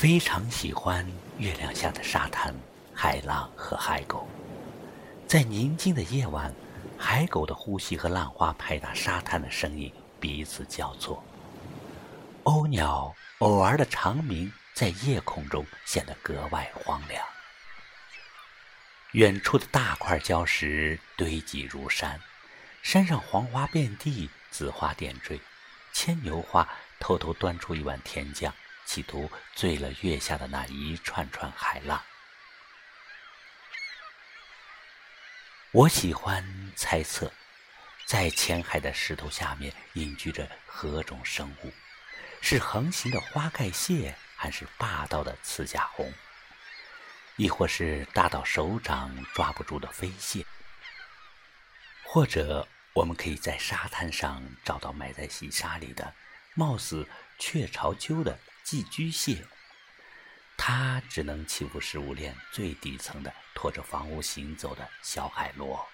非常喜欢月亮下的沙滩、海浪和海狗。在宁静的夜晚，海狗的呼吸和浪花拍打沙滩的声音彼此交错。鸥鸟偶尔的长鸣在夜空中显得格外荒凉。远处的大块礁石堆积如山，山上黄花遍地，紫花点缀。牵牛花偷偷端出一碗甜酱。企图醉了月下的那一串串海浪。我喜欢猜测，在浅海的石头下面隐居着何种生物？是横行的花盖蟹，还是霸道的刺甲红？亦或是大到手掌抓不住的飞蟹？或者，我们可以在沙滩上找到埋在细沙里的，貌似雀巢鸠的。寄居蟹，它只能欺负食物链最底层的拖着房屋行走的小海螺，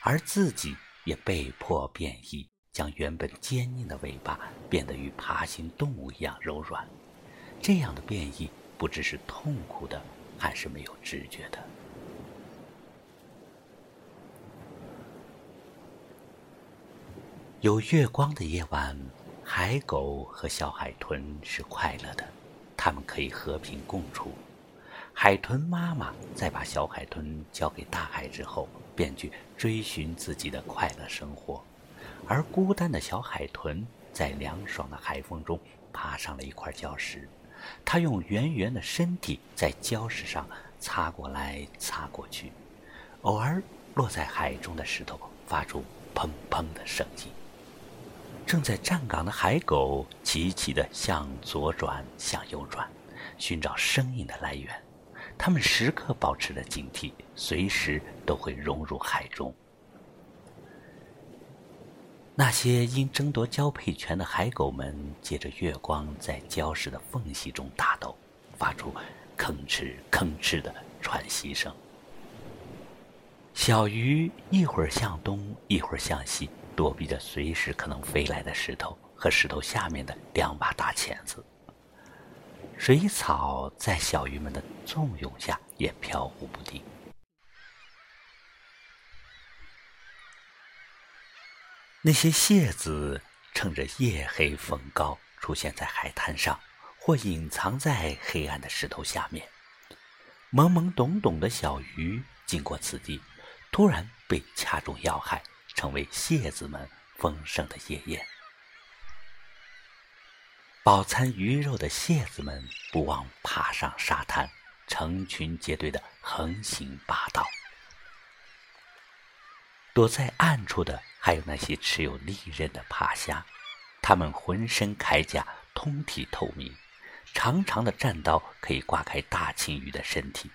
而自己也被迫变异，将原本坚硬的尾巴变得与爬行动物一样柔软。这样的变异，不知是痛苦的，还是没有知觉的。有月光的夜晚。海狗和小海豚是快乐的，它们可以和平共处。海豚妈妈在把小海豚交给大海之后，便去追寻自己的快乐生活。而孤单的小海豚在凉爽的海风中爬上了一块礁石，它用圆圆的身体在礁石上擦过来擦过去，偶尔落在海中的石头发出砰砰的声音。正在站岗的海狗齐齐地向左转，向右转，寻找声音的来源。它们时刻保持着警惕，随时都会融入海中。那些因争夺交配权的海狗们，借着月光在礁石的缝隙中打斗，发出吭哧吭哧的喘息声。小鱼一会儿向东，一会儿向西。躲避着随时可能飞来的石头和石头下面的两把大钳子。水草在小鱼们的纵涌下也飘忽不定。那些蟹子趁着夜黑风高出现在海滩上，或隐藏在黑暗的石头下面。懵懵懂懂的小鱼经过此地，突然被掐中要害。成为蟹子们丰盛的夜宴。饱餐鱼肉的蟹子们不忘爬上沙滩，成群结队的横行霸道。躲在暗处的还有那些持有利刃的爬虾，它们浑身铠甲通体透明，长长的战刀可以刮开大青鱼的身体。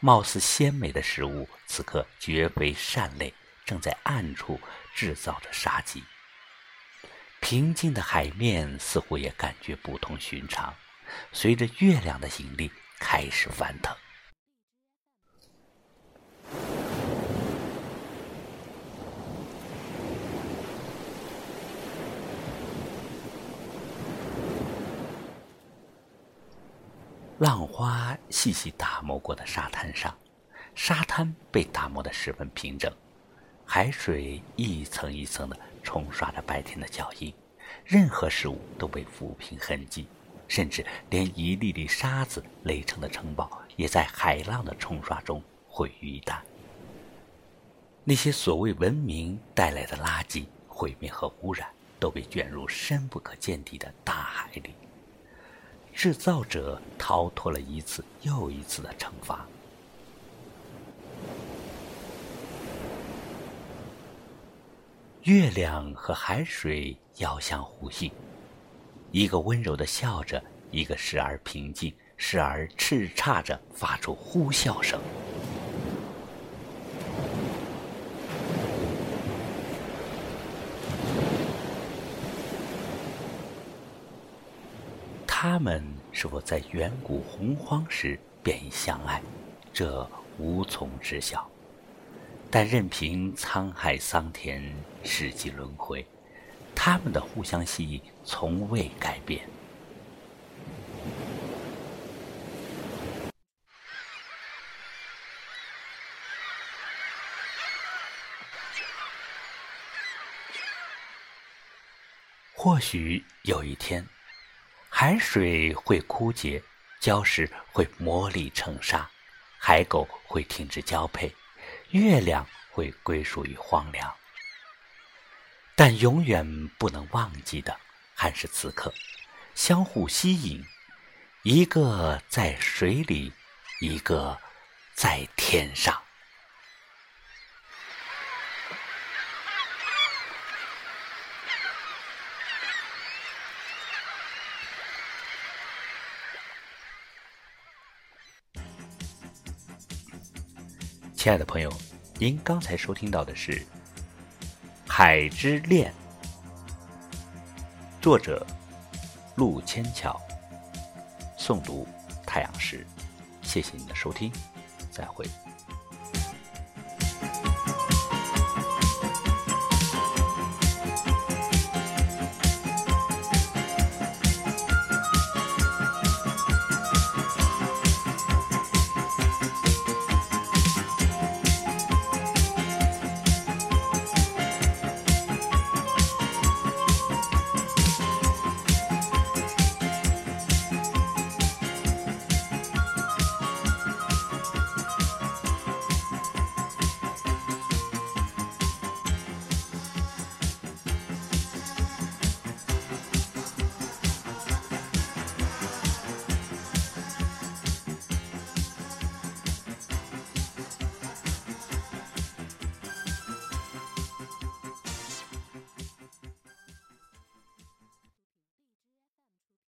貌似鲜美的食物，此刻绝非善类。正在暗处制造着杀机。平静的海面似乎也感觉不同寻常，随着月亮的引力开始翻腾。浪花细细打磨过的沙滩上，沙滩被打磨得十分平整。海水一层一层地冲刷着白天的脚印，任何事物都被抚平痕迹，甚至连一粒粒沙子垒成的城堡，也在海浪的冲刷中毁于一旦。那些所谓文明带来的垃圾、毁灭和污染，都被卷入深不可见底的大海里。制造者逃脱了一次又一次的惩罚。月亮和海水遥相呼应，一个温柔的笑着，一个时而平静，时而叱咤着发出呼啸声。他们是否在远古洪荒时便已相爱？这无从知晓。但任凭沧海桑田世纪轮回他们的互相吸引从未改变。或许有一天海水会枯竭礁石会磨砺成沙海狗会停止交配月亮会归属于荒凉。但永远不能忘记的，还是此刻，相互吸引，一个在水里，一个在天上。亲爱的朋友，您刚才收听到的是《海之恋》，作者陆千巧，诵读太阳石。谢谢您的收听，再会。